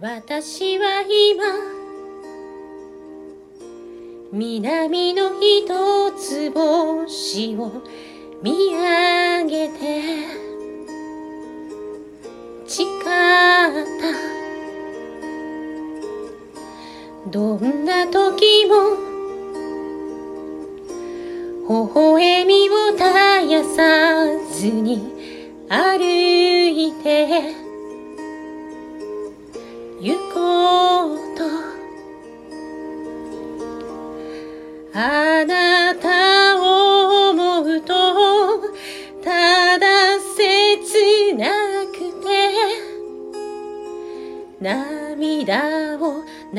私は今南の一つ星を見上げて誓った。どんな時も微笑みを絶やさずに歩いて行こうと。あなたを思うとただ切なくて。涙を流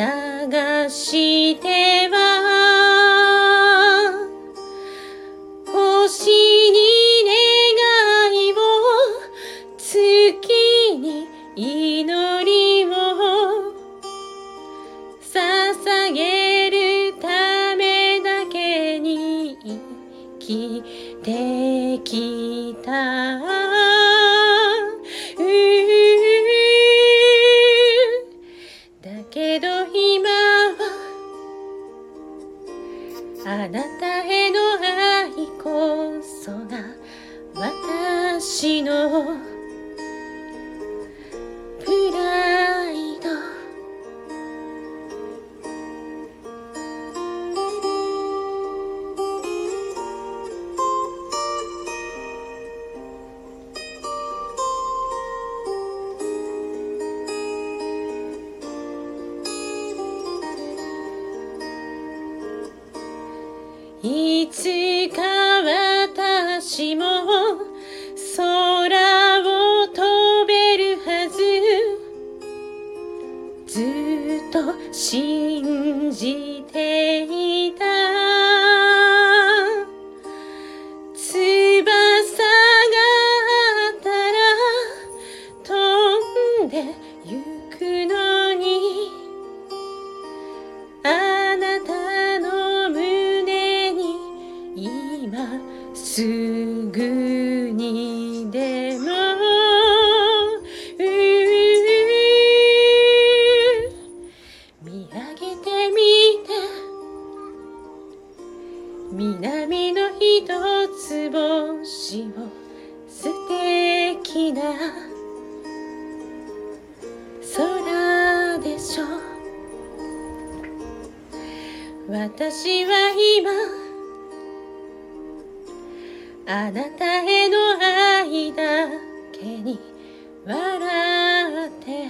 してはきただけど今はあなたへの愛こそが私のいつか私も空を飛べるはず。ずっと信じていたすぐにでも見上げてみて南の一つ星を素敵な空でしょ。私は今あなたへの愛だけに笑って